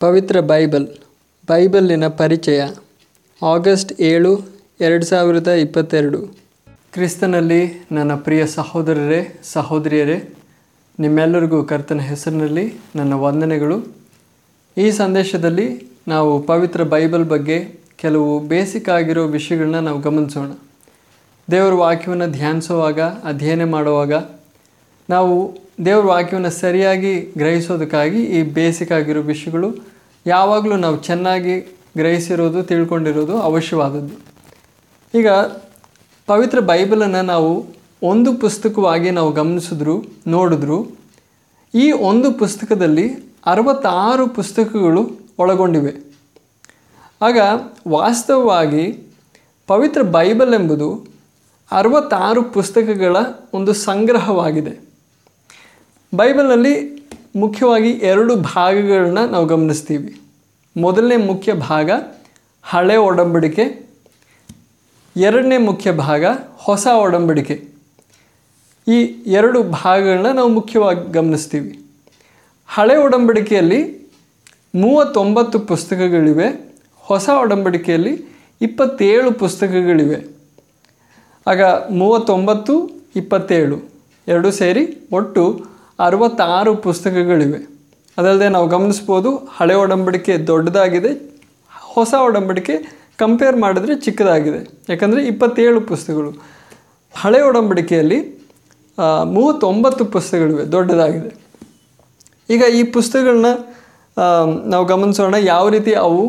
ಪವಿತ್ರ Bible, ಬೈಬಲ್ಲಿನ ಪರಿಚಯ, August ಏಳು, ಎರಡು ಸಾವಿರದ ಇಪ್ಪತ್ತೆರಡು. ಕ್ರಿಸ್ತನಲ್ಲಿ ನನ್ನ ಪ್ರಿಯ ಸಹೋದರರೇ, ಸಹೋದರಿಯರೇ, ನಿಮ್ಮೆಲ್ಲರಿಗೂ ಕರ್ತನ ಹೆಸರಿನಲ್ಲಿ ನನ್ನ ವಂದನೆಗಳು. ಈ ಸಂದೇಶದಲ್ಲಿ ನಾವು ಪವಿತ್ರ ಬೈಬಲ್ ಬಗ್ಗೆ ಕೆಲವು ಬೇಸಿಕ್ ಆಗಿರೋ ವಿಷಯಗಳನ್ನ ನಾವು ಗಮನಿಸೋಣ. ದೇವರ ವಾಕ್ಯವನ್ನು ಧ್ಯಾನಿಸುವಾಗ, ಅಧ್ಯಯನ ಮಾಡುವಾಗ ನಾವು ದೇವ್ರ ವಾಕ್ಯವನ್ನು ಸರಿಯಾಗಿ ಗ್ರಹಿಸೋದಕ್ಕಾಗಿ ಈ ಬೇಸಿಕ್ ಆಗಿರೋ ವಿಷಯಗಳು ಯಾವಾಗಲೂ ನಾವು ಚೆನ್ನಾಗಿ ಗ್ರಹಿಸಿರೋದು, ತಿಳ್ಕೊಂಡಿರೋದು ಅವಶ್ಯವಾದದ್ದು. ಈಗ ಪವಿತ್ರ ಬೈಬಲನ್ನು ನಾವು ಒಂದು ಪುಸ್ತಕವಾಗಿ ನಾವು ಗಮನಿಸಿದ್ರು, ನೋಡಿದ್ರು, ಈ ಒಂದು ಪುಸ್ತಕದಲ್ಲಿ ಅರವತ್ತಾರು ಪುಸ್ತಕಗಳು ಒಳಗೊಂಡಿವೆ. ಆಗ ವಾಸ್ತವವಾಗಿ ಪವಿತ್ರ ಬೈಬಲ್ ಎಂಬುದು ಅರವತ್ತಾರು ಪುಸ್ತಕಗಳ ಒಂದು ಸಂಗ್ರಹವಾಗಿದೆ. ಬೈಬಲ್ನಲ್ಲಿ ಮುಖ್ಯವಾಗಿ ಎರಡು ಭಾಗಗಳನ್ನ ನಾವು ಗಮನಿಸ್ತೀವಿ. ಮೊದಲನೇ ಮುಖ್ಯ ಭಾಗ, ಹಳೆ ಒಡಂಬಡಿಕೆ. ಎರಡನೇ ಮುಖ್ಯ ಭಾಗ, ಹೊಸ ಒಡಂಬಡಿಕೆ. ಈ ಎರಡು ಭಾಗಗಳನ್ನ ನಾವು ಮುಖ್ಯವಾಗಿ ಗಮನಿಸ್ತೀವಿ. ಹಳೆ ಒಡಂಬಡಿಕೆಯಲ್ಲಿ ಮೂವತ್ತೊಂಬತ್ತು ಪುಸ್ತಕಗಳಿವೆ, ಹೊಸ ಒಡಂಬಡಿಕೆಯಲ್ಲಿ ಇಪ್ಪತ್ತೇಳು ಪುಸ್ತಕಗಳಿವೆ. ಆಗ ಮೂವತ್ತೊಂಬತ್ತು, ಇಪ್ಪತ್ತೇಳು, ಎರಡು ಸೇರಿ ಒಟ್ಟು ಅರವತ್ತಾರು ಪುಸ್ತಕಗಳಿವೆ. ಅದಲ್ಲದೆ ನಾವು ಗಮನಿಸ್ಬೋದು ಹಳೆ ಒಡಂಬಡಿಕೆ ದೊಡ್ಡದಾಗಿದೆ, ಹೊಸ ಒಡಂಬಡಿಕೆ ಕಂಪೇರ್ ಮಾಡಿದ್ರೆ ಚಿಕ್ಕದಾಗಿದೆ. ಯಾಕಂದರೆ ಇಪ್ಪತ್ತೇಳು ಪುಸ್ತಕಗಳು. ಹಳೆ ಒಡಂಬಡಿಕೆಯಲ್ಲಿ ಮೂವತ್ತೊಂಬತ್ತು ಪುಸ್ತಕಗಳಿವೆ, ದೊಡ್ಡದಾಗಿದೆ. ಈಗ ಈ ಪುಸ್ತಕಗಳನ್ನ ನಾವು ಗಮನಿಸೋಣ ಯಾವ ರೀತಿ ಅವು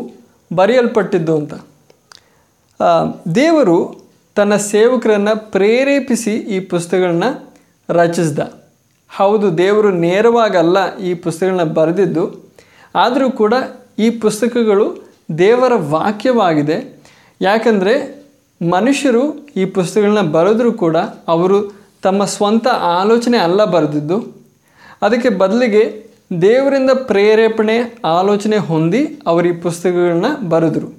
ಬರೆಯಲ್ಪಟ್ಟಿದ್ದು ಅಂತ. ದೇವರು ತನ್ನ ಸೇವಕರನ್ನು ಪ್ರೇರೇಪಿಸಿ ಈ ಪುಸ್ತಕಗಳನ್ನ ರಚಿಸ್ದ. ಹೌದು, ದೇವರು ನೇರವಾಗಲ್ಲ ಈ ಪುಸ್ತಕಗಳನ್ನ ಬರೆದಿದ್ದು, ಆದರೂ ಕೂಡ ಈ ಪುಸ್ತಕಗಳು ದೇವರ ವಾಕ್ಯವಾಗಿದೆ. ಯಾಕಂದರೆ ಮನುಷ್ಯರು ಈ ಪುಸ್ತಕಗಳನ್ನ ಬರೆದರೂ ಕೂಡ ಅವರು ತಮ್ಮ ಸ್ವಂತ ಆಲೋಚನೆ ಅಲ್ಲ ಬರೆದಿದ್ದು. ಅದಕ್ಕೆ ಬದಲಿಗೆ ದೇವರಿಂದ ಪ್ರೇರೇಪಣೆ, ಆಲೋಚನೆ ಹೊಂದಿ ಅವರು ಈ ಪುಸ್ತಕಗಳನ್ನ ಬರೆದರು.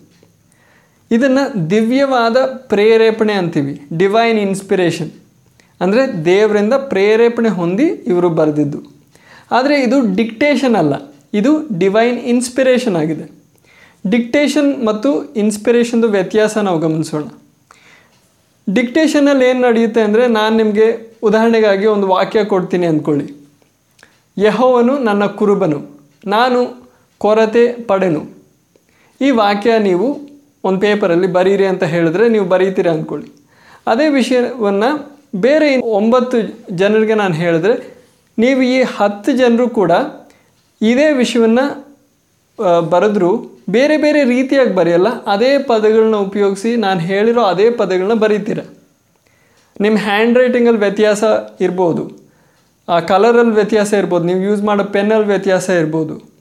ಇದನ್ನು ದಿವ್ಯವಾದ ಪ್ರೇರೇಪಣೆ ಅಂತೀವಿ ಡಿವೈನ್ ಇನ್ಸ್ಪಿರೇಷನ್ ಅಂದರೆ ದೇವರಿಂದ ಪ್ರೇರೇಪಣೆ ಹೊಂದಿ ಇವರು ಬರೆದಿದ್ದು. ಆದರೆ ಇದು ಡಿಕ್ಟೇಷನ್ ಅಲ್ಲ. ಇದು ಡಿವೈನ್ ಇನ್ಸ್ಪಿರೇಷನ್ ಆಗಿದೆ. ಡಿಕ್ಟೇಷನ್ ಮತ್ತು ಇನ್ಸ್ಪಿರೇಷನ್ದು ವ್ಯತ್ಯಾಸ ನಾವು ಗಮನಿಸೋಣ. ಡಿಕ್ಟೇಷನಲ್ಲಿ ಏನು ನಡೆಯುತ್ತೆ ಅಂದರೆ ನಾನು ನಿಮಗೆ ಉದಾಹರಣೆಗಾಗಿ ಒಂದು ವಾಕ್ಯ ಕೊಡ್ತೀನಿ ಅಂದ್ಕೊಳ್ಳಿ. ಯಹೋವನು ನನ್ನ ಕುರುಬನು, ನಾನು ಕೊರತೆ ಪಡೆನು. ಈ ವಾಕ್ಯ ನೀವು ಒಂದು ಪೇಪರಲ್ಲಿ ಬರೀರಿ ಅಂತ ಹೇಳಿದ್ರೆ ನೀವು ಬರೀತೀರಿ ಅಂದ್ಕೊಳ್ಳಿ. ಅದೇ ವಿಷಯವನ್ನು ಬೇರೆ ಒಂಬತ್ತು ಜನರಿಗೆ ನಾನು ಹೇಳಿದ್ರೆ, ನೀವು ಈ ಹತ್ತು ಜನರು ಕೂಡ ಇದೇ ವಿಷಯವನ್ನು ಬರೆದ್ರು, ಬೇರೆ ಬೇರೆ ರೀತಿಯಾಗಿ ಬರೆಯಲ್ಲ, ಅದೇ ಪದಗಳನ್ನ ಉಪಯೋಗಿಸಿ ನಾನು ಹೇಳಿರೋ ಅದೇ ಪದಗಳನ್ನ ಬರೀತೀರ. ನಿಮ್ಮ ಹ್ಯಾಂಡ್ ರೈಟಿಂಗಲ್ಲಿ ವ್ಯತ್ಯಾಸ ಇರ್ಬೋದು. ಆ ಕಲರಲ್ಲಿ ವ್ಯತ್ಯಾಸ ಇರ್ಬೋದು. ನೀವು ಯೂಸ್ ಮಾಡೋ ಪೆನ್ನಲ್ಲಿ ವ್ಯತ್ಯಾಸ ಇರ್ಬೋದು.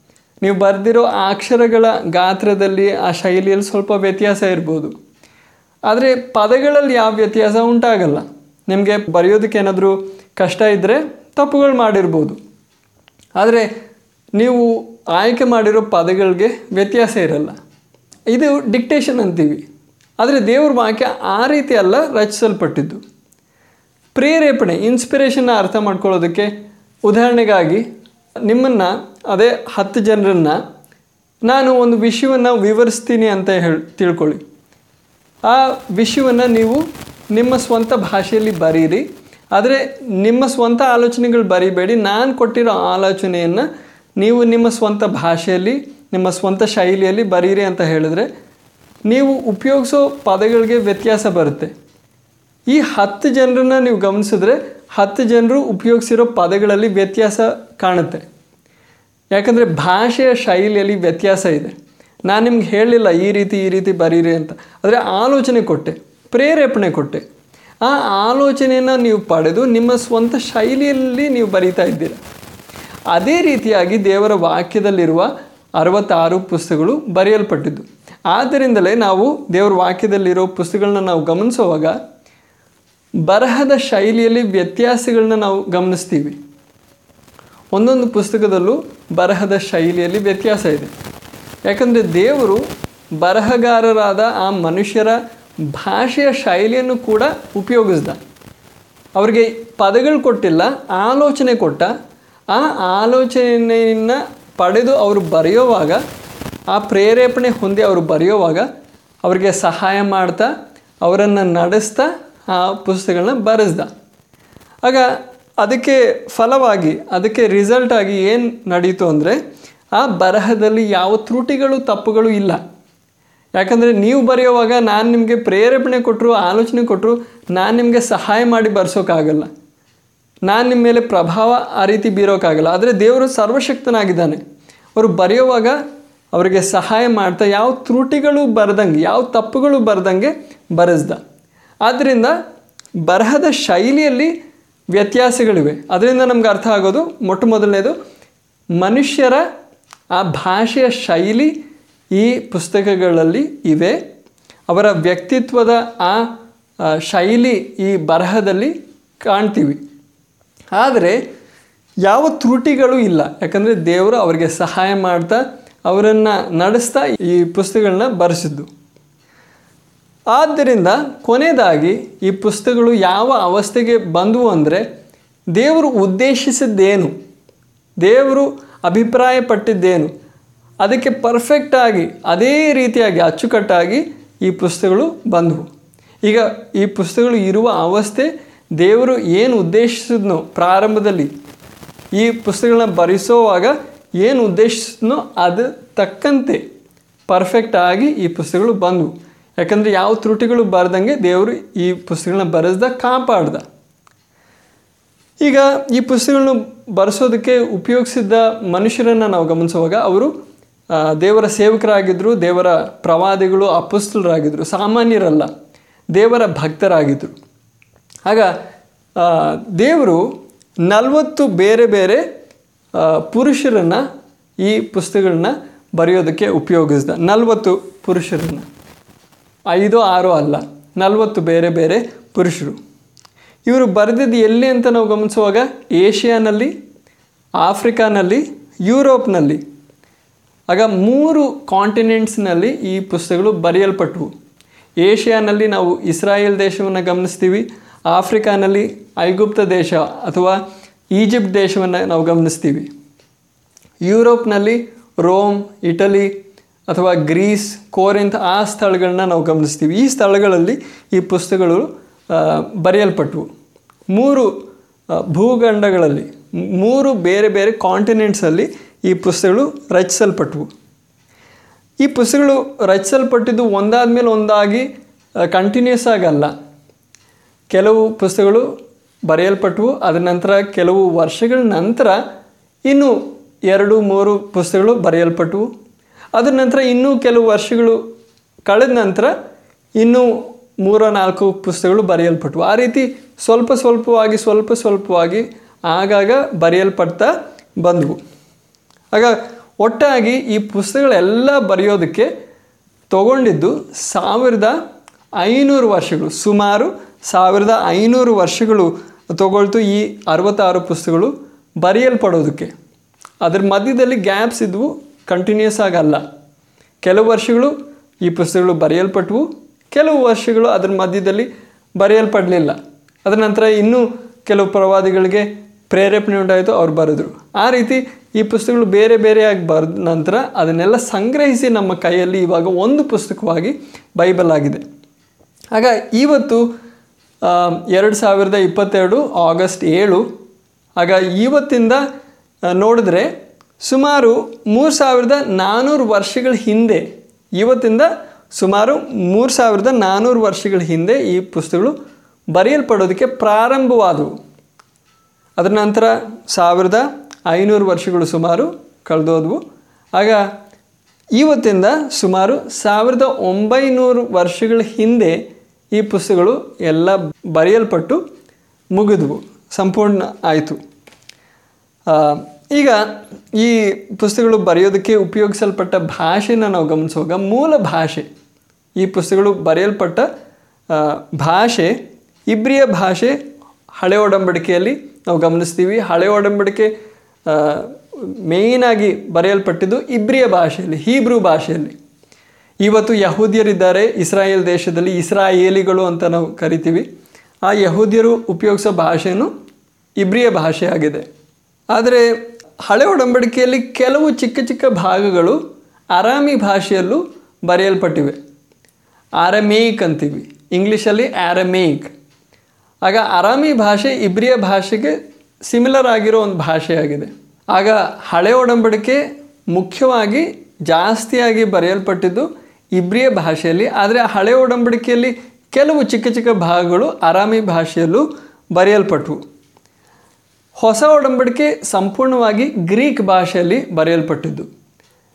ನೀವು ಬರೆದಿರೋ ಅಕ್ಷರಗಳ ಗಾತ್ರದಲ್ಲಿ ಆ ಶೈಲಿಯಲ್ಲಿ ಸ್ವಲ್ಪ ವ್ಯತ್ಯಾಸ ಇರ್ಬೋದು. ಆದರೆ ಪದಗಳಲ್ಲಿ ಯಾವ ವ್ಯತ್ಯಾಸ ಉಂಟಾಗಲ್ಲ. ನಿಮಗೆ ಬರೆಯೋದಕ್ಕೆ ಏನಾದರೂ ಕಷ್ಟ ಇದ್ದರೆ ತಪ್ಪುಗಳು ಮಾಡಿರ್ಬೋದು. ಆದರೆ ನೀವು ಆಯ್ಕೆ ಮಾಡಿರೋ ಪದಗಳಿಗೆ ವ್ಯತ್ಯಾಸ ಇರಲ್ಲ. ಇದು ಡಿಕ್ಟೇಷನ್ ಅಂತೀವಿ. ಆದರೆ ದೇವ್ರ ವಾಕ್ಯ ಆ ರೀತಿ ಅಲ್ಲ ರಚಿಸಲ್ಪಟ್ಟಿದ್ದು. ಪ್ರೇರೇಪಣೆ ಇನ್ಸ್ಪಿರೇಷನ್ನ ಅರ್ಥ ಮಾಡ್ಕೊಳ್ಳೋದಕ್ಕೆ ಉದಾಹರಣೆಗಾಗಿ ನಿಮ್ಮನ್ನು, ಅದೇ ಹತ್ತು ಜನರನ್ನು ನಾನು ಒಂದು ವಿಷಯವನ್ನು ವಿವರಿಸ್ತೀನಿ ಅಂತ ಹೇಳಿ ತಿಳ್ಕೊಳ್ಳಿ. ಆ ವಿಷಯವನ್ನು ನೀವು ನಿಮ್ಮ ಸ್ವಂತ ಭಾಷೆಯಲ್ಲಿ ಬರೀರಿ. ಆದರೆ ನಿಮ್ಮ ಸ್ವಂತ ಆಲೋಚನೆಗಳು ಬರಿಬೇಡಿ. ನಾನು ಕೊಟ್ಟಿರೋ ಆಲೋಚನೆಯನ್ನು ನೀವು ನಿಮ್ಮ ಸ್ವಂತ ಭಾಷೆಯಲ್ಲಿ, ನಿಮ್ಮ ಸ್ವಂತ ಶೈಲಿಯಲ್ಲಿ ಬರೀರಿ ಅಂತ ಹೇಳಿದ್ರೆ ನೀವು ಉಪಯೋಗಿಸೋ ಪದಗಳಿಗೆ ವ್ಯತ್ಯಾಸ ಬರುತ್ತೆ. ಈ ಹತ್ತು ಜನರನ್ನು ನೀವು ಗಮನಿಸಿದ್ರೆ ಹತ್ತು ಜನರು ಉಪಯೋಗಿಸಿರೋ ಪದಗಳಲ್ಲಿ ವ್ಯತ್ಯಾಸ ಕಾಣುತ್ತೆ. ಯಾಕಂದರೆ ಭಾಷೆಯ ಶೈಲಿಯಲ್ಲಿ ವ್ಯತ್ಯಾಸ ಇದೆ. ನಾನು ನಿಮ್ಗೆ ಹೇಳಲಿಲ್ಲ ಈ ರೀತಿ ಈ ರೀತಿ ಬರೀರಿ ಅಂತ. ಆದರೆ ಆಲೋಚನೆ ಕೊಟ್ಟೆ. ಪ್ರೇರೇಪಣೆ ಕೊಟ್ಟೆ. ಆ ಆಲೋಚನೆಯನ್ನು ನೀವು ಪಡೆದು ನಿಮ್ಮ ಸ್ವಂತ ಶೈಲಿಯಲ್ಲಿ ನೀವು ಬರೀತಾ ಇದ್ದೀರ. ಅದೇ ರೀತಿಯಾಗಿ ದೇವರ ವಾಕ್ಯದಲ್ಲಿರುವ ಅರವತ್ತಾರು ಪುಸ್ತಕಗಳು ಬರೆಯಲ್ಪಟ್ಟಿದ್ದು. ಆದ್ದರಿಂದಲೇ ನಾವು ದೇವರ ವಾಕ್ಯದಲ್ಲಿರೋ ಪುಸ್ತಕಗಳನ್ನ ನಾವು ಗಮನಿಸುವಾಗ ಬರಹದ ಶೈಲಿಯಲ್ಲಿ ವ್ಯತ್ಯಾಸಗಳನ್ನ ನಾವು ಗಮನಿಸ್ತೀವಿ. ಒಂದೊಂದು ಪುಸ್ತಕದಲ್ಲೂ ಬರಹದ ಶೈಲಿಯಲ್ಲಿ ವ್ಯತ್ಯಾಸ ಇದೆ. ಯಾಕಂದರೆ ದೇವರು ಬರಹಗಾರರಾದ ಆ ಮನುಷ್ಯರ ಭಾಷೆಯ ಶೈಲಿಯನ್ನು ಕೂಡ ಉಪಯೋಗಿಸ್ದ. ಅವರಿಗೆ ಪದಗಳು ಕೊಟ್ಟಿಲ್ಲ, ಆಲೋಚನೆ ಕೊಟ್ಟ. ಆ ಆಲೋಚನೆಯನ್ನು ಪಡೆದು ಅವರು ಬರೆಯುವಾಗ, ಆ ಪ್ರೇರೇಪಣೆ ಹೊಂದಿ ಅವರು ಬರೆಯುವಾಗ ಅವರಿಗೆ ಸಹಾಯ ಮಾಡ್ತಾ, ಅವರನ್ನು ನಡೆಸ್ತಾ, ಆ ಪುಸ್ತಕಗಳನ್ನ ಬರೆಸ್ದ. ಆಗ ಅದಕ್ಕೆ ಫಲವಾಗಿ, ಅದಕ್ಕೆ ರಿಸಲ್ಟಾಗಿ ಏನು ನಡೀತು ಅಂದರೆ, ಆ ಬರಹದಲ್ಲಿ ಯಾವ ತ್ರುಟಿಗಳು ತಪ್ಪುಗಳು ಇಲ್ಲ. ಯಾಕಂದರೆ ನೀವು ಬರೆಯುವಾಗ ನಾನು ನಿಮಗೆ ಪ್ರೇರೇಪಣೆ ಕೊಟ್ಟರು ಆಲೋಚನೆ ಕೊಟ್ಟರು ನಾನು ನಿಮಗೆ ಸಹಾಯ ಮಾಡಿ ಬರ್ಸೋಕ್ಕಾಗಲ್ಲ ನಾನು ನಿಮ್ಮ ಮೇಲೆ ಪ್ರಭಾವ ಆ ರೀತಿ ಬೀರೋಕ್ಕಾಗಲ್ಲ ಆದರೆ ದೇವರು ಸರ್ವಶಕ್ತನಾಗಿದ್ದಾನೆ. ಅವರು ಬರೆಯುವಾಗ ಅವರಿಗೆ ಸಹಾಯ ಮಾಡ್ತಾ, ಯಾವ ತ್ರುಟಿಗಳು ಬರೆದಂಗೆ, ಯಾವ ತಪ್ಪುಗಳು ಬರೆದಂಗೆ ಬರೆಸ್ದ. ಆದ್ದರಿಂದ ಬರಹದ ಶೈಲಿಯಲ್ಲಿ ವ್ಯತ್ಯಾಸಗಳಿವೆ. ಅದರಿಂದ ನಮ್ಗೆ ಅರ್ಥ ಆಗೋದು ಮೊಟ್ಟ ಮೊದಲನೇದು ಮನುಷ್ಯರ ಆ ಭಾಷೆಯ ಶೈಲಿ ಈ ಪುಸ್ತಕಗಳಲ್ಲಿ ಇವೆ. ಅವರ ವ್ಯಕ್ತಿತ್ವದ ಆ ಶೈಲಿ ಈ ಬರಹದಲ್ಲಿ ಕಾಣ್ತೀವಿ. ಆದರೆ ಯಾವ ತ್ರುಟಿಗಳು ಇಲ್ಲ. ಯಾಕಂದರೆ ದೇವರು ಅವರಿಗೆ ಸಹಾಯ ಮಾಡ್ತಾ, ಅವರನ್ನು ನಡೆಸ್ತಾ ಈ ಪುಸ್ತಕಗಳನ್ನ ಬರೆಸಿದ್ದು. ಆದ್ದರಿಂದ ಕೊನೆಯದಾಗಿ ಈ ಪುಸ್ತಕಗಳು ಯಾವ ಅವಸ್ಥೆಗೆ ಬಂದವು ಅಂದರೆ, ದೇವರು ಉದ್ದೇಶಿಸಿದ್ದೇನು, ದೇವರು ಅಭಿಪ್ರಾಯಪಟ್ಟಿದ್ದೇನು ಅದಕ್ಕೆ ಪರ್ಫೆಕ್ಟಾಗಿ ಅದೇ ರೀತಿಯಾಗಿ, ಅಚ್ಚುಕಟ್ಟಾಗಿ ಈ ಪುಸ್ತಕಗಳು ಬಂದವು. ಈಗ ಈ ಪುಸ್ತಕಗಳು ಇರುವ ಅವಸ್ಥೆ, ದೇವರು ಏನು ಉದ್ದೇಶಿಸಿದ್ನೋ ಪ್ರಾರಂಭದಲ್ಲಿ, ಈ ಪುಸ್ತಕಗಳನ್ನ ಬರೆಸೋವಾಗ ಏನು ಉದ್ದೇಶಿಸಿದ್ನೋ ಅದು ತಕ್ಕಂತೆ ಪರ್ಫೆಕ್ಟಾಗಿ ಈ ಪುಸ್ತಕಗಳು ಬಂದವು. ಯಾಕಂದರೆ ಯಾವ ತ್ರುಟಿಗಳು ಬರೆದಂಗೆ ದೇವರು ಈ ಪುಸ್ತಕಗಳನ್ನ ಬರೆಸ್ದ, ಕಾಪಾಡ್ದ. ಈಗ ಈ ಪುಸ್ತಕಗಳನ್ನು ಬರೆಸೋದಕ್ಕೆ ಉಪಯೋಗಿಸಿದ್ದ ಮನುಷ್ಯರನ್ನು ನಾವು ಗಮನಿಸುವಾಗ, ಅವರು ದೇವರ ಸೇವಕರಾಗಿದ್ದರು ದೇವರ ಪ್ರವಾದಿಗಳು ಅಪುಸ್ತಲರಾಗಿದ್ದರು ಸಾಮಾನ್ಯರಲ್ಲ, ದೇವರ ಭಕ್ತರಾಗಿದ್ದರು ಆಗ ದೇವರು ನಲವತ್ತು ಬೇರೆ ಬೇರೆ ಪುರುಷರನ್ನು ಈ ಪುಸ್ತಕಗಳನ್ನ ಬರೆಯೋದಕ್ಕೆ ಉಪಯೋಗಿಸ್ದ. ನಲವತ್ತು ಪುರುಷರನ್ನು. ಐದು, ಆರು ಅಲ್ಲ, ನಲವತ್ತು ಬೇರೆ ಬೇರೆ ಪುರುಷರು. ಇವರು ಬರೆದಿದ್ದು ಎಲ್ಲಿ ಅಂತ ನಾವು ಗಮನಿಸುವಾಗ, ಏಷ್ಯಾನಲ್ಲಿ, ಆಫ್ರಿಕಾನಲ್ಲಿ, ಯುರೋಪ್ನಲ್ಲಿ. ಆಗ ಮೂರು ಕಾಂಟಿನೆಂಟ್ಸ್ನಲ್ಲಿ ಈ ಪುಸ್ತಕಗಳು ಬರೆಯಲ್ಪಟ್ಟವು. ಏಷ್ಯಾನಲ್ಲಿ ನಾವು ಇಸ್ರಾಯೇಲ್ ದೇಶವನ್ನು ಗಮನಿಸ್ತೀವಿ, ಆಫ್ರಿಕಾನಲ್ಲಿ ಐಗುಪ್ತ ದೇಶ ಅಥವಾ ಈಜಿಪ್ಟ್ ದೇಶವನ್ನು ನಾವು ಗಮನಿಸ್ತೀವಿ. ಯುರೋಪ್ನಲ್ಲಿ ರೋಮ್, ಇಟಲಿ ಅಥವಾ ಗ್ರೀಸ್ ಕೋರಿಂತ್ ಆ ಸ್ಥಳಗಳನ್ನ ನಾವು ಗಮನಿಸ್ತೀವಿ. ಈ ಸ್ಥಳಗಳಲ್ಲಿ ಈ ಪುಸ್ತಕಗಳು ಬರೆಯಲ್ಪಟ್ಟವು. ಮೂರು ಭೂಖಂಡಗಳಲ್ಲಿ ಮೂರು ಬೇರೆ ಬೇರೆ ಕಾಂಟಿನೆಂಟ್ಸಲ್ಲಿ ಈ ಪುಸ್ತಕಗಳು ರಚಿಸಲ್ಪಟ್ಟವು ಈ ಪುಸ್ತಕಗಳು ರಚಿಸಲ್ಪಟ್ಟಿದ್ದು ಒಂದಾದ ಮೇಲೆ ಒಂದಾಗಿ ಕಂಟಿನ್ಯೂಸ್ ಆಗಲ್ಲ ಕೆಲವು ಪುಸ್ತಕಗಳು ಬರೆಯಲ್ಪಟ್ಟವು ಅದರ ನಂತರ ಕೆಲವು ವರ್ಷಗಳ ನಂತರ ಇನ್ನು ಎರಡು, ಮೂರು ಪುಸ್ತಕಗಳು ಬರೆಯಲ್ಪಟ್ಟವು ಅದರ ನಂತರ ಇನ್ನೂ ಕೆಲವು ವರ್ಷಗಳು ಕಳೆದ ನಂತರ ಇನ್ನೂ ಮೂರ, ನಾಲ್ಕು ಪುಸ್ತಕಗಳು ಬರೆಯಲ್ಪಟ್ಟವು ಆ ರೀತಿ ಸ್ವಲ್ಪ ಸ್ವಲ್ಪವಾಗಿ ಸ್ವಲ್ಪ ಸ್ವಲ್ಪವಾಗಿ ಆಗಾಗ ಬರೆಯಲ್ಪಡ್ತಾ ಬಂದವು. ಆಗ ಒಟ್ಟಾಗಿ ಈ ಪುಸ್ತಕಗಳೆಲ್ಲ ಬರೆಯೋದಕ್ಕೆ ತಗೊಂಡಿದ್ದು ಸಾವಿರದ ಐನೂರು ವರ್ಷಗಳು, ಸುಮಾರು ಸಾವಿರದ ಐನೂರು ವರ್ಷಗಳು ತಗೊಳ್ತು ಈ ಅರವತ್ತಾರು ಪುಸ್ತಕಗಳು ಬರೆಯಲ್ಪಡೋದಕ್ಕೆ. ಅದರ ಮಧ್ಯದಲ್ಲಿ ಗ್ಯಾಪ್ಸ್ ಇದ್ವು ಕಂಟಿನ್ಯೂಸ್ ಆಗಲ್ಲ ಕೆಲವು ವರ್ಷಗಳು ಈ ಪುಸ್ತಕಗಳು ಬರೆಯಲ್ಪಟ್ಟವು ಕೆಲವು ವರ್ಷಗಳು ಅದರ ಮಧ್ಯದಲ್ಲಿ ಬರೆಯಲ್ಪಡಲಿಲ್ಲ. ಅದರ ನಂತರ ಇನ್ನೂ ಕೆಲವು ಪ್ರವಾದಿಗಳಿಗೆ ಪ್ರೇರೇಪಣೆ ಉಂಟಾಯಿತು, ಅವ್ರು ಬರೆದ್ರು. ಆ ರೀತಿ ಈ ಪುಸ್ತಕಗಳು ಬೇರೆ ಬೇರೆಯಾಗಿ ಬರೆದ ನಂತರ ಅದನ್ನೆಲ್ಲ ಸಂಗ್ರಹಿಸಿ ನಮ್ಮ ಕೈಯಲ್ಲಿ ಇವಾಗ ಒಂದು ಪುಸ್ತಕವಾಗಿ ಬೈಬಲ್ ಆಗಿದೆ. ಆಗ ಇವತ್ತು ಎರಡು ಸಾವಿರದ ಇಪ್ಪತ್ತೆರಡು ಆಗಸ್ಟ್ ಏಳು, ಆಗ ಇವತ್ತಿಂದ ನೋಡಿದ್ರೆ ಸುಮಾರು ಮೂರು ಸಾವಿರದ ನಾನ್ನೂರು ವರ್ಷಗಳ ಹಿಂದೆ ಇವತ್ತಿಂದ ಸುಮಾರು ಮೂರು ಸಾವಿರದ ನಾನ್ನೂರು ವರ್ಷಗಳ ಹಿಂದೆ ಈ ಪುಸ್ತಕಗಳು ಬರೆಯಲ್ಪಡೋದಕ್ಕೆ ಪ್ರಾರಂಭವಾದವು. ಅದರ ನಂತರ ಸಾವಿರದ ಐನೂರು ವರ್ಷಗಳು ಸುಮಾರು ಕಳೆದೋದ್ವು. ಆಗ ಇವತ್ತಿಂದ ಸುಮಾರು ಸಾವಿರದ ಒಂಬೈನೂರು ವರ್ಷಗಳ ಹಿಂದೆ ಈ ಪುಸ್ತಕಗಳು ಎಲ್ಲ ಬರೆಯಲ್ಪಟ್ಟು ಮುಗಿದ್ವು, ಸಂಪೂರ್ಣ ಆಯಿತು. ಈಗ ಈ ಪುಸ್ತಕಗಳು ಬರೆಯೋದಕ್ಕೆ ಉಪಯೋಗಿಸಲ್ಪಟ್ಟ ಭಾಷೆನ ನಾವು ಗಮನಿಸುವಾಗ ಮೂಲ ಭಾಷೆ, ಈ ಪುಸ್ತಕಗಳು ಬರೆಯಲ್ಪಟ್ಟ ಭಾಷೆ, ಇಬ್ರಿಯ ಭಾಷೆ ಹಳೆ ಒಡಂಬಡಿಕೆಯಲ್ಲಿ ನಾವು ಗಮನಿಸ್ತೀವಿ. ಹಳೆ ಒಡಂಬಡಿಕೆ ಮೇಯ್ನಾಗಿ ಬರೆಯಲ್ಪಟ್ಟಿದ್ದು ಇಬ್ರಿಯ ಭಾಷೆಯಲ್ಲಿ, ಹೀಬ್ರೂ ಭಾಷೆಯಲ್ಲಿ. ಇವತ್ತು ಯಹೂದಿಯರಿದ್ದಾರೆ. ಇಸ್ರಾಯೇಲ್ ದೇಶದಲ್ಲಿ ಇಸ್ರಾಯೇಲಿಗಳು ಅಂತ ನಾವು ಕರಿತೀವಿ. ಆ ಯಹೂದಿಯರು ಉಪಯೋಗಿಸೋ ಭಾಷೆಯೂ ಇಬ್ರಿಯ ಭಾಷೆ ಆಗಿದೆ. ಆದರೆ ಹಳೆ ಒಡಂಬಡಿಕೆಯಲ್ಲಿ ಕೆಲವು ಚಿಕ್ಕ ಚಿಕ್ಕ ಭಾಗಗಳು ಅರಾಮಿ ಭಾಷೆಯಲ್ಲೂ ಬರೆಯಲ್ಪಟ್ಟಿವೆ. ಆರಮೇಯಿಕ್ ಅಂತೀವಿ. ಇಂಗ್ಲೀಷಲ್ಲಿ ಆರಮೇಯಿಕ್ ಆಗ ಅರಾಮಿ ಭಾಷೆ ಇಬ್ರಿಯ ಭಾಷೆಗೆ ಸಿಮಿಲರ್ ಆಗಿರೋ ಒಂದು ಭಾಷೆಯಾಗಿದೆ ಆಗ ಹಳೆ ಒಡಂಬಡಿಕೆ ಮುಖ್ಯವಾಗಿ ಜಾಸ್ತಿಯಾಗಿ ಬರೆಯಲ್ಪಟ್ಟಿದ್ದು ಇಬ್ರಿಯ ಭಾಷೆಯಲ್ಲಿ, ಆದರೆ ಹಳೆ ಒಡಂಬಡಿಕೆಯಲ್ಲಿ ಕೆಲವು ಚಿಕ್ಕ ಚಿಕ್ಕ ಭಾಗಗಳು ಅರಾಮಿ ಭಾಷೆಯಲ್ಲೂ ಬರೆಯಲ್ಪಟ್ಟವು ಹೊಸ ಒಡಂಬಡಿಕೆ ಸಂಪೂರ್ಣವಾಗಿ ಗ್ರೀಕ್ ಭಾಷೆಯಲ್ಲಿ ಬರೆಯಲ್ಪಟ್ಟಿದ್ದು.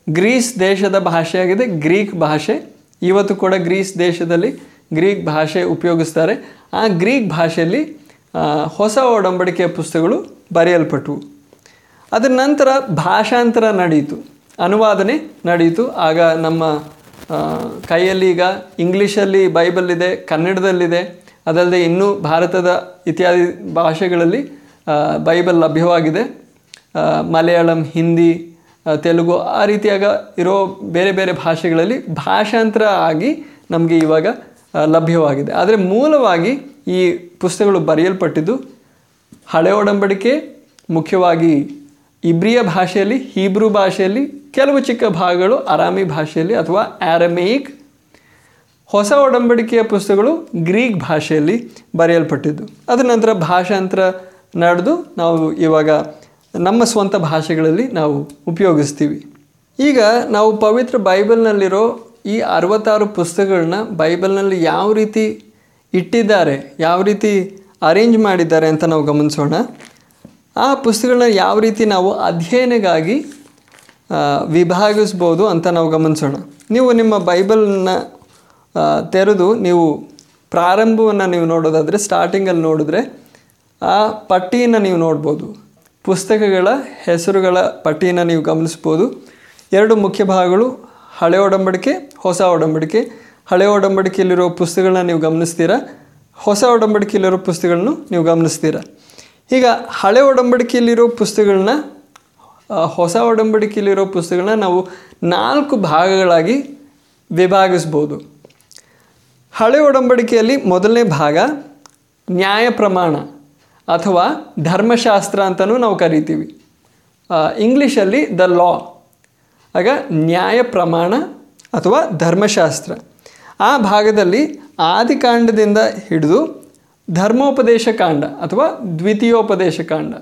ಗ್ರೀಸ್ ದೇಶದ ಭಾಷೆಯಾಗಿದೆ, ಗ್ರೀಕ್ ಭಾಷೆ. ಇವತ್ತು ಕೂಡ ಗ್ರೀಸ್ ದೇಶದಲ್ಲಿ ಗ್ರೀಕ್ ಭಾಷೆ ಉಪಯೋಗಿಸ್ತಾರೆ. ಆ ಗ್ರೀಕ್ ಭಾಷೆಯಲ್ಲಿ ಹೊಸ ಒಡಂಬಡಿಕೆಯ ಪುಸ್ತಕಗಳು ಬರೆಯಲ್ಪಟ್ಟವು ಅದರ ನಂತರ ಭಾಷಾಂತರ ನಡೆಯಿತು. ಅನುವಾದನೆ ನಡೆಯಿತು. ಆಗ ನಮ್ಮ ಕೈಯಲ್ಲಿ ಈಗ ಇಂಗ್ಲೀಷಲ್ಲಿ ಬೈಬಲ್ ಇದೆ ಕನ್ನಡದಲ್ಲಿದೆ. ಅದಲ್ಲದೆ ಇನ್ನೂ ಭಾರತದ ಇತ್ಯಾದಿ ಭಾಷೆಗಳಲ್ಲಿ ಬೈಬಲ್ ಲಭ್ಯವಾಗಿದೆ. ಮಲಯಾಳಂ, ಹಿಂದಿ ತೆಲುಗು ಆ ರೀತಿಯಾಗ ಇರೋ ಬೇರೆ ಬೇರೆ ಭಾಷೆಗಳಲ್ಲಿ ಭಾಷಾಂತರ ಆಗಿ ನಮಗೆ ಇವಾಗ ಲಭ್ಯವಾಗಿದೆ. ಆದರೆ ಮೂಲವಾಗಿ ಈ ಪುಸ್ತಕಗಳು ಬರೆಯಲ್ಪಟ್ಟಿದ್ದು ಹಳೆ ಒಡಂಬಡಿಕೆ, ಮುಖ್ಯವಾಗಿ ಇಬ್ರಿಯ ಭಾಷೆಯಲ್ಲಿ, ಹೀಬ್ರೂ ಭಾಷೆಯಲ್ಲಿ, ಕೆಲವು ಚಿಕ್ಕ ಭಾಗಗಳು ಅರಾಮಿ ಭಾಷೆಯಲ್ಲಿ ಅಥವಾ ಆರಮೇಯಿಕ್ ಹೊಸ ಒಡಂಬಡಿಕೆಯ ಪುಸ್ತಕಗಳು ಗ್ರೀಕ್ ಭಾಷೆಯಲ್ಲಿ ಬರೆಯಲ್ಪಟ್ಟಿದ್ದು. ಅದರ ನಂತರ ಭಾಷಾಂತರ ನಡೆದು ನಾವು ಇವಾಗ ನಮ್ಮ ಸ್ವಂತ ಭಾಷೆಗಳಲ್ಲಿ ನಾವು ಉಪಯೋಗಿಸ್ತೀವಿ. ಈಗ ನಾವು ಪವಿತ್ರ ಬೈಬಲ್ನಲ್ಲಿರೋ ಈ ಅರವತ್ತಾರು ಪುಸ್ತಕಗಳನ್ನ ಬೈಬಲ್ನಲ್ಲಿ ಯಾವ ರೀತಿ ಇಟ್ಟಿದ್ದಾರೆ ಯಾವ ರೀತಿ ಅರೇಂಜ್ ಮಾಡಿದ್ದಾರೆ ಅಂತ ನಾವು ಗಮನಿಸೋಣ. ಆ ಪುಸ್ತಕಗಳನ್ನ ಯಾವ ರೀತಿ ನಾವು ಅಧ್ಯಯನಗಾಗಿ ವಿಭಾಗಿಸ್ಬೋದು ಅಂತ ನಾವು ಗಮನಿಸೋಣ. ನೀವು ನಿಮ್ಮ ಬೈಬಲ್ನ ಆ, ತೆರೆದು ನೀವು ಪ್ರಾರಂಭವನ್ನು ನೀವು ನೋಡೋದಾದರೆ ಸ್ಟಾರ್ಟಿಂಗಲ್ಲಿ ನೋಡಿದ್ರೆ ಆ ಪಟ್ಟಿಯನ್ನು ನೀವು ನೋಡ್ಬೋದು. ಪುಸ್ತಕಗಳ ಹೆಸರುಗಳ ಪಟ್ಟಿಯನ್ನು ನೀವು ಗಮನಿಸ್ಬೋದು ಎರಡು ಮುಖ್ಯ ಭಾಗಗಳು ಹಳೆ ಒಡಂಬಡಿಕೆ, ಹೊಸ ಒಡಂಬಡಿಕೆ. ಹಳೆ ಒಡಂಬಡಿಕೆಯಲ್ಲಿರೋ ಪುಸ್ತಕಗಳನ್ನ ನೀವು ಗಮನಿಸ್ತೀರಾ? ಹೊಸ ಒಡಂಬಡಿಕೆಯಲ್ಲಿರೋ ಪುಸ್ತಕಗಳನ್ನು ನೀವು ಗಮನಿಸ್ತೀರಾ? ಈಗ ಹಳೆ ಒಡಂಬಡಿಕೆಯಲ್ಲಿರೋ ಪುಸ್ತಕಗಳನ್ನ ಹೊಸ ಒಡಂಬಡಿಕೆಯಲ್ಲಿರೋ ಪುಸ್ತಕಗಳನ್ನ ನಾವು ನಾಲ್ಕು ಭಾಗಗಳಾಗಿ ವಿಭಾಗಿಸ್ಬೋದು. ಹಳೆ ಒಡಂಬಡಿಕೆಯಲ್ಲಿ ಮೊದಲನೇ ಭಾಗ ನ್ಯಾಯ ಪ್ರಮಾಣ ಅಥವಾ ಧರ್ಮಶಾಸ್ತ್ರ ಅಂತಲೂ ನಾವು ಕರಿತೀವಿ. ಇಂಗ್ಲೀಷಲ್ಲಿ ದ ಲಾ. ಆಗ ನ್ಯಾಯ ಪ್ರಮಾಣ ಅಥವಾ ಧರ್ಮಶಾಸ್ತ್ರ. ಆ ಭಾಗದಲ್ಲಿ ಆದಿಕಾಂಡದಿಂದ ಹಿಡಿದು ಧರ್ಮೋಪದೇಶ ಕಾಂಡ ಅಥವಾ ದ್ವಿತೀಯೋಪದೇಶ ಕಾಂಡ.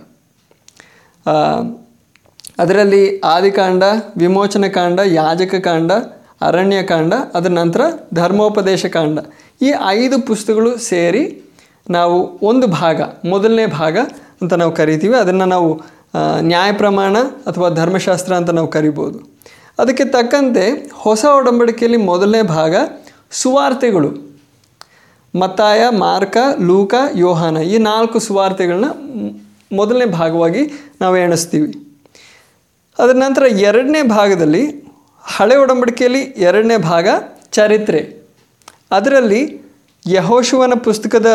ಅದರಲ್ಲಿ ಆದಿಕಾಂಡ ವಿಮೋಚನ ಕಾಂಡ, ಯಾಜಕ ಕಾಂಡ ಅರಣ್ಯಕಾಂಡ ಅದರ ನಂತರ ಧರ್ಮೋಪದೇಶ ಕಾಂಡ. ಈ ಐದು ಪುಸ್ತಕಗಳು ಸೇರಿ ನಾವು ಒಂದು ಭಾಗ, ಮೊದಲನೇ ಭಾಗ ಅಂತ ನಾವು ಕರಿತೀವಿ. ಅದನ್ನು ನಾವು ನ್ಯಾಯ ಪ್ರಮಾಣ ಅಥವಾ ಧರ್ಮಶಾಸ್ತ್ರ ಅಂತ ನಾವು ಕರಿಬೋದು. ಅದಕ್ಕೆ ತಕ್ಕಂತೆ ಹೊಸ ಒಡಂಬಡಿಕೆಯಲ್ಲಿ ಮೊದಲನೇ ಭಾಗ ಸುವಾರ್ತೆಗಳು. ಮತ್ತಾಯ, ಮಾರ್ಕ, ಲೂಕ, ಯೋಹಾನ ಈ ನಾಲ್ಕು ಸುವಾರ್ತೆಗಳನ್ನ ಮೊದಲನೇ ಭಾಗವಾಗಿ ನಾವು ಎಣಿಸ್ತೀವಿ. ಅದರ ನಂತರ ಎರಡನೇ ಭಾಗದಲ್ಲಿ ಹಳೆ ಒಡಂಬಡಿಕೆಯಲ್ಲಿ ಎರಡನೇ ಭಾಗ ಚರಿತ್ರೆ. ಅದರಲ್ಲಿ ಯಹೋಶುವನ ಪುಸ್ತಕದ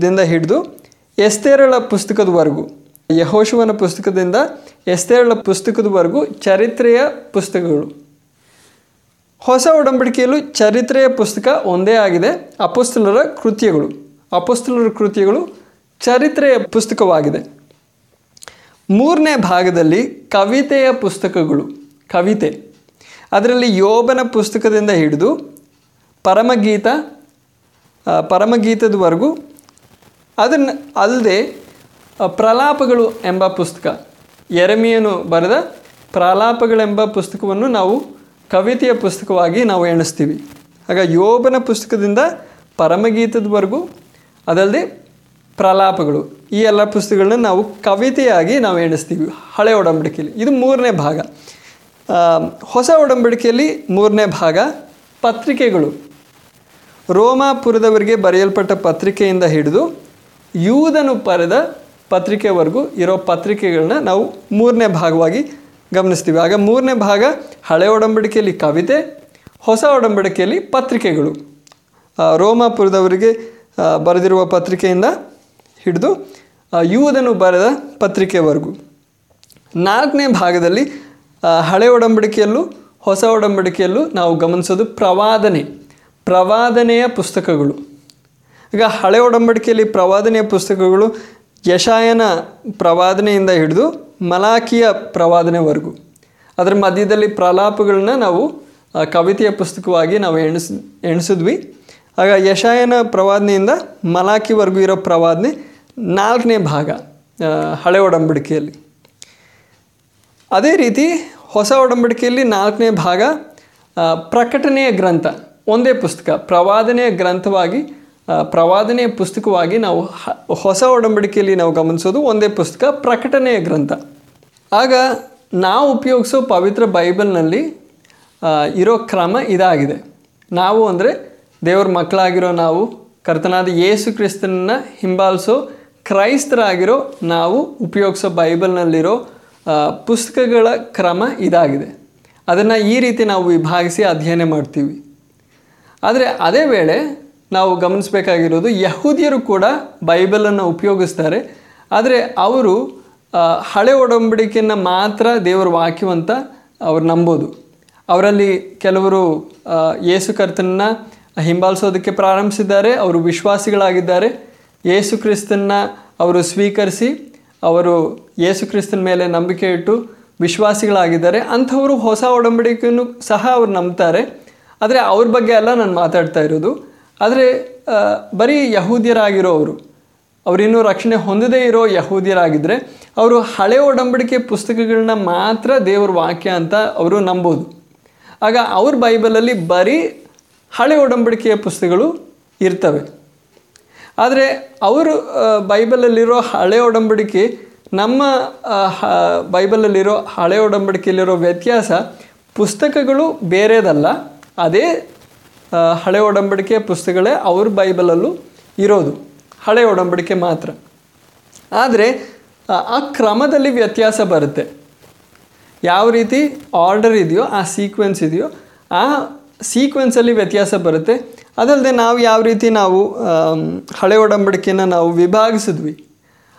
ದಿಂದ ಹಿಡಿದು ಎಸ್ತೇರಳ ಪುಸ್ತಕದವರೆಗೂ. ಯಹೋಶುವನ ಪುಸ್ತಕದಿಂದ ಎಸ್ತೇರಳ ಪುಸ್ತಕದವರೆಗೂ ಚರಿತ್ರೆಯ ಪುಸ್ತಕಗಳು. ಹೊಸ ಒಡಂಬಡಿಕೆಯಲ್ಲೂ ಚರಿತ್ರೆಯ ಪುಸ್ತಕ ಒಂದೇ ಆಗಿದೆ, ಅಪುಸ್ತಲರ ಕೃತ್ಯಗಳು. ಅಪುಸ್ತಲರ ಕೃತ್ಯಗಳು ಚರಿತ್ರೆಯ ಪುಸ್ತಕವಾಗಿದೆ. ಮೂರನೇ ಭಾಗದಲ್ಲಿ ಕವಿತೆಯ ಪುಸ್ತಕಗಳು, ಕವಿತೆ. ಅದರಲ್ಲಿ ಯೋಬನ ಪುಸ್ತಕದಿಂದ ಹಿಡಿದು ಪರಮಗೀತ ಪರಮಗೀತದವರೆಗೂ ಅದನ್ನು ಅಲ್ಲದೆ ಪ್ರಲಾಪಗಳು ಎಂಬ ಪುಸ್ತಕ. ಎರಮಿಯನು ಬರೆದ ಪ್ರಲಾಪಗಳೆಂಬ ಪುಸ್ತಕವನ್ನು ನಾವು ಕವಿತೆಯ ಪುಸ್ತಕವಾಗಿ ನಾವು ಎಣಿಸ್ತೀವಿ. ಆಗ ಯೋಬನ ಪುಸ್ತಕದಿಂದ ಪರಮಗೀತದವರೆಗೂ, ಅದಲ್ಲದೆ ಪ್ರಲಾಪಗಳು, ಈ ಎಲ್ಲ ಪುಸ್ತಕಗಳನ್ನ ನಾವು ಕವಿತೆಯಾಗಿ ನಾವು ಎಣಿಸ್ತೀವಿ, ಹಳೆ ಒಡಂಬಡಿಕೆಯಲ್ಲಿ. ಇದು ಮೂರನೇ ಭಾಗ. ಹೊಸ ಒಡಂಬಡಿಕೆಯಲ್ಲಿ ಮೂರನೇ ಭಾಗ, ಪತ್ರಿಕೆಗಳು. ರೋಮಾಪುರದವರಿಗೆ ಬರೆಯಲ್ಪಟ್ಟ ಪತ್ರಿಕೆಯಿಂದ ಹಿಡಿದು, ಯೂದನು ಬರೆದ ಪತ್ರಿಕೆವರೆಗೂ ಇರೋ ಪತ್ರಿಕೆಗಳನ್ನ ನಾವು ಮೂರನೇ ಭಾಗವಾಗಿ ಗಮನಿಸ್ತೀವಿ. ಆಗ ಮೂರನೇ ಭಾಗ ಹಳೆ ಒಡಂಬಡಿಕೆಯಲ್ಲಿ ಕವಿತೆ, ಹೊಸ ಒಡಂಬಡಿಕೆಯಲ್ಲಿ ಪತ್ರಿಕೆಗಳು. ರೋಮಾಪುರದವರಿಗೆ ಬರೆದಿರುವ ಪತ್ರಿಕೆಯಿಂದ ಹಿಡಿದು ಯುವುದನ್ನು ಬರೆದ ಪತ್ರಿಕೆವರೆಗೂ. ನಾಲ್ಕನೇ ಭಾಗದಲ್ಲಿ ಹಳೆ ಒಡಂಬಡಿಕೆಯಲ್ಲೂ ಹೊಸ ಒಡಂಬಡಿಕೆಯಲ್ಲೂ ನಾವು ಗಮನಿಸೋದು ಪ್ರವಾದನೆ, ಪ್ರವಾದನೆಯ ಪುಸ್ತಕಗಳು. ಈಗ ಹಳೆ ಒಡಂಬಡಿಕೆಯಲ್ಲಿ ಪ್ರವಾದನೆಯ ಪುಸ್ತಕಗಳು ಯಶಾಯನ ಪ್ರವಾದನೆಯಿಂದ ಹಿಡಿದು ಮಲಾಕಿಯ ಪ್ರವಾದನೆವರೆಗೂ. ಅದರ ಮಧ್ಯದಲ್ಲಿ ಪ್ರಲಾಪಗಳನ್ನ ನಾವು ಕವಿತೆಯ ಪುಸ್ತಕವಾಗಿ ನಾವು ಎಣಿಸ್, ಎಣಿಸಿದ್ವಿ. ಆಗ ಯಶಾಯನ ಪ್ರವಾದನೆಯಿಂದ ಮಲಾಕಿವರೆಗೂ ಇರೋ ಪ್ರವಾದನೆ ನಾಲ್ಕನೇ ಭಾಗ ಹಳೆ ಒಡಂಬಡಿಕೆಯಲ್ಲಿ. ಅದೇ ರೀತಿ ಹೊಸ ಒಡಂಬಡಿಕೆಯಲ್ಲಿ ನಾಲ್ಕನೇ ಭಾಗ ಪ್ರಕಟಣೆಯ ಗ್ರಂಥ, ಒಂದೇ ಪುಸ್ತಕ, ಪ್ರವಾದನೆಯ ಗ್ರಂಥವಾಗಿ ಪ್ರವಾದನೆಯ ಪುಸ್ತಕವಾಗಿ ನಾವು ಹೊಸ ಒಡಂಬಡಿಕೆಯಲ್ಲಿ ನಾವು ಗಮನಿಸೋದು ಒಂದೇ ಪುಸ್ತಕ ಪ್ರಕಟಣೆಯ ಗ್ರಂಥ. ಆಗ ನಾವು ಉಪಯೋಗಿಸೋ ಪವಿತ್ರ ಬೈಬಲ್ನಲ್ಲಿ ಇರೋ ಕ್ರಮ ಇದಾಗಿದೆ. ನಾವು ಅಂದರೆ ದೇವ್ರ ಮಕ್ಕಳಾಗಿರೋ ನಾವು, ಕರ್ತನಾದ ಯೇಸು ಕ್ರಿಸ್ತನನ್ನ ಹಿಂಬಾಲಿಸೋ, ಕ್ರೈಸ್ತರಾಗಿರೋ ನಾವು ಉಪಯೋಗಿಸೋ ಬೈಬಲ್ನಲ್ಲಿರೋ ಪುಸ್ತಕಗಳ ಕ್ರಮ ಇದಾಗಿದೆ. ಅದನ್ನು ಈ ರೀತಿ ನಾವು ವಿಭಾಗಿಸಿ ಅಧ್ಯಯನ ಮಾಡ್ತೀವಿ. ಆದರೆ ಅದೇ ವೇಳೆ ನಾವು ಗಮನಿಸಬೇಕಾಗಿರೋದು ಯಹೂದಿಯರು ಕೂಡ ಬೈಬಲನ್ನು ಉಪಯೋಗಿಸ್ತಾರೆ. ಆದರೆ ಅವರು ಹಳೆ ಒಡಂಬಡಿಕೆಯನ್ನು ಮಾತ್ರ ದೇವರ ವಾಕ್ಯವಂತ ಅವ್ರು ನಂಬೋದು. ಅವರಲ್ಲಿ ಕೆಲವರು ಯೇಸು ಕರ್ತನನ್ನ ಹಿಂಬಾಲಿಸೋದಕ್ಕೆ ಪ್ರಾರಂಭಿಸಿದ್ದಾರೆ, ಅವರು ವಿಶ್ವಾಸಿಗಳಾಗಿದ್ದಾರೆ. ಯೇಸು ಕ್ರಿಸ್ತನ್ನ ಅವರು ಸ್ವೀಕರಿಸಿ, ಅವರು ಯೇಸು ಕ್ರಿಸ್ತನ ಮೇಲೆ ನಂಬಿಕೆ ಇಟ್ಟು ವಿಶ್ವಾಸಿಗಳಾಗಿದ್ದಾರೆ. ಅಂಥವರು ಹೊಸ ಒಡಂಬಡಿಕೆಯನ್ನು ಸಹ ಅವರು ನಂಬ್ತಾರೆ. ಆದರೆ ಅವ್ರ ಬಗ್ಗೆ ಅಲ್ಲ ನಾನು ಮಾತಾಡ್ತಾ ಇರೋದು ಆದರೆ ಬರೀ ಅವರು ಅವರಿನ್ನೂ ರಕ್ಷಣೆ ಹೊಂದದೇ ಇರೋ ಯಹೂದಿಯರಾಗಿದ್ದರೆ ಅವರು ಹಳೆ ಒಡಂಬಡಿಕೆ ಪುಸ್ತಕಗಳನ್ನ ಮಾತ್ರ ದೇವರ ವಾಕ್ಯ ಅಂತ ಅವರು ನಂಬೋದು. ಆಗ ಅವ್ರ ಬೈಬಲಲ್ಲಿ ಬರೀ ಹಳೆ ಒಡಂಬಡಿಕೆಯ ಪುಸ್ತಕಗಳು ಇರ್ತವೆ. ಆದರೆ, ಅವರು ಬೈಬಲಲ್ಲಿರೋ ಹಳೆ ಒಡಂಬಡಿಕೆ, ನಮ್ಮ ಬೈಬಲಲ್ಲಿರೋ ಹಳೆ ಒಡಂಬಡಿಕೆಯಲ್ಲಿರೋ ವ್ಯತ್ಯಾಸ ಪುಸ್ತಕಗಳು ಬೇರೆದಲ್ಲ, ಅದೇ ಹಳೆ ಒಡಂಬಡಿಕೆ ಪುಸ್ತಕಗಳೇ ಅವ್ರ ಬೈಬಲಲ್ಲೂ ಇರೋದು. ಹಳೆ ಒಡಂಬಡಿಕೆ ಮಾತ್ರ. ಆದರೆ, ಆ ಕ್ರಮದಲ್ಲಿ ವ್ಯತ್ಯಾಸ ಬರುತ್ತೆ. ಯಾವ ರೀತಿ ಆರ್ಡರ್ ಇದೆಯೋ, ಆ ಸೀಕ್ವೆನ್ಸ್ ಇದೆಯೋ, ಆ ಸೀಕ್ವೆನ್ಸಲ್ಲಿ ವ್ಯತ್ಯಾಸ ಬರುತ್ತೆ. ಅದಲ್ಲದೆ ನಾವು ಯಾವ ರೀತಿ ನಾವು ಹಳೆ ಒಡಂಬಡಿಕೆನ ನಾವು ವಿಭಾಗಿಸಿದ್ವಿ,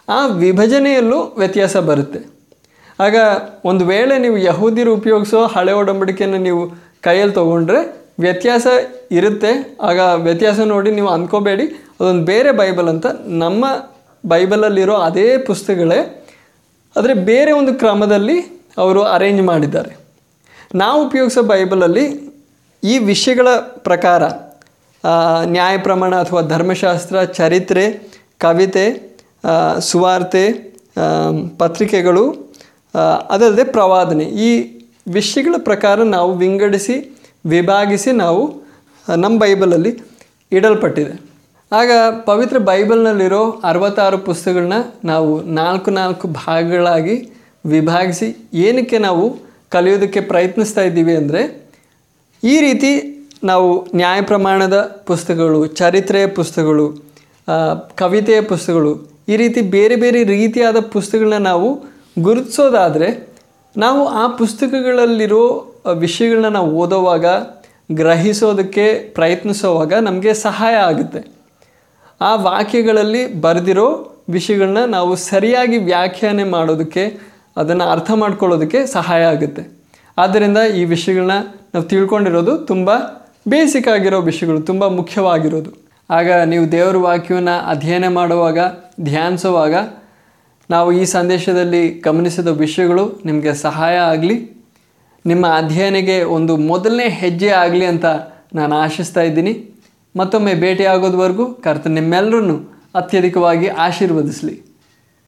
ಆ ವಿಭಜನೆಯಲ್ಲೂ ವ್ಯತ್ಯಾಸ ಬರುತ್ತೆ. ಆಗ ಒಂದು ವೇಳೆ ನೀವು ಯಹೂದಿರು ಉಪಯೋಗಿಸೋ ಹಳೆ ಒಡಂಬಡಿಕೆಯನ್ನು ನೀವು ಕೈಯಲ್ಲಿ ತೊಗೊಂಡ್ರೆ ವ್ಯತ್ಯಾಸ ಇರುತ್ತೆ. ಆಗ ವ್ಯತ್ಯಾಸ ನೋಡಿ ನೀವು ಅಂದ್ಕೋಬೇಡಿ. ಅದೊಂದು ಬೇರೆ ಬೈಬಲ್ ಅಂತ. ನಮ್ಮ ಬೈಬಲಲ್ಲಿರೋ ಅದೇ ಪುಸ್ತಕಗಳೇ ಆದರೆ ಬೇರೆ ಒಂದು ಕ್ರಮದಲ್ಲಿ ಅವರು ಅರೇಂಜ್ ಮಾಡಿದ್ದಾರೆ. ನಾವು ಉಪಯೋಗಿಸೋ ಬೈಬಲಲ್ಲಿ ಈ ವಿಷಯಗಳ ಪ್ರಕಾರ ನ್ಯಾಯ ಪ್ರಮಾಣ ಅಥವಾ ಧರ್ಮಶಾಸ್ತ್ರ, ಚರಿತ್ರೆ, ಕವಿತೆ ಸುವಾರ್ತೆ ಪತ್ರಿಕೆಗಳು ಅದಲ್ಲದೆ ಪ್ರವಾದನೆ ಈ ವಿಷಯಗಳ ಪ್ರಕಾರ ನಾವು ವಿಂಗಡಿಸಿ ವಿಭಾಗಿಸಿ ನಾವು ನಮ್ಮ ಬೈಬಲಲ್ಲಿ ಇಡಲ್ಪಟ್ಟಿದೆ. ಆಗ ಪವಿತ್ರ ಬೈಬಲ್ನಲ್ಲಿರೋ ಅರವತ್ತಾರು ಪುಸ್ತಕಗಳನ್ನ ನಾವು ನಾಲ್ಕು ನಾಲ್ಕು ಭಾಗಗಳಾಗಿ ವಿಭಾಗಿಸಿ ಏನಕ್ಕೆ ನಾವು ಕಲಿಯೋದಕ್ಕೆ ಪ್ರಯತ್ನಿಸ್ತಾ ಇದ್ದೀವಿ ಅಂದರೆ, ಈ ರೀತಿ ನಾವು ನ್ಯಾಯ ಪ್ರಮಾಣದ ಪುಸ್ತಕಗಳು ಚರಿತ್ರೆಯ ಪುಸ್ತಕಗಳು ಕವಿತೆಯ ಪುಸ್ತಕಗಳು, ಈ ರೀತಿ ಬೇರೆ ಬೇರೆ ರೀತಿಯಾದ ಪುಸ್ತಕಗಳನ್ನ ನಾವು ಗುರುತಿಸೋದಾದರೆ, ನಾವು ಆ ಪುಸ್ತಕಗಳಲ್ಲಿರೋ ವಿಷಯಗಳನ್ನ ನಾವು ಓದೋವಾಗ, ಗ್ರಹಿಸೋದಕ್ಕೆ ಪ್ರಯತ್ನಿಸೋವಾಗ ನಮಗೆ ಸಹಾಯ ಆಗುತ್ತೆ. ಆ ವಾಕ್ಯಗಳಲ್ಲಿ ಬರೆದಿರೋ ವಿಷಯಗಳನ್ನ ನಾವು ಸರಿಯಾಗಿ ವ್ಯಾಖ್ಯಾನೆ ಮಾಡೋದಕ್ಕೆ, ಅದನ್ನು ಅರ್ಥ ಮಾಡ್ಕೊಳ್ಳೋದಕ್ಕೆ ಸಹಾಯ ಆಗುತ್ತೆ. ಆದ್ದರಿಂದ ಈ ವಿಷಯಗಳನ್ನ ನಾವು ತಿಳ್ಕೊಂಡಿರೋದು ತುಂಬ ಬೇಸಿಕ್ ಆಗಿರೋ ವಿಷಯಗಳು, ತುಂಬ ಮುಖ್ಯವಾಗಿರೋದು. ಆಗ ನೀವು ದೇವರ ವಾಕ್ಯವನ್ನು ಅಧ್ಯಯನ ಮಾಡುವಾಗ, ಧ್ಯಾನಿಸುವಾಗ, ನಾವು ಈ ಸಂದೇಶದಲ್ಲಿ ಗಮನಿಸಿದ ವಿಷಯಗಳು ನಿಮಗೆ ಸಹಾಯ ಆಗಲಿ. ನಿಮ್ಮ ಅಧ್ಯಯನಕ್ಕೆ ಒಂದು ಮೊದಲನೇ ಹೆಜ್ಜೆ ಆಗಲಿ ಅಂತ ನಾನು ಆಶಿಸ್ತಾ ಇದ್ದೀನಿ. ಮತ್ತೊಮ್ಮೆ ಭೇಟಿಯಾಗೋದ್ವರೆಗೂ ಕರ್ತ ನಿಮ್ಮೆಲ್ಲರನ್ನು ಅತ್ಯಧಿಕವಾಗಿ ಆಶೀರ್ವದಿಸಲಿ.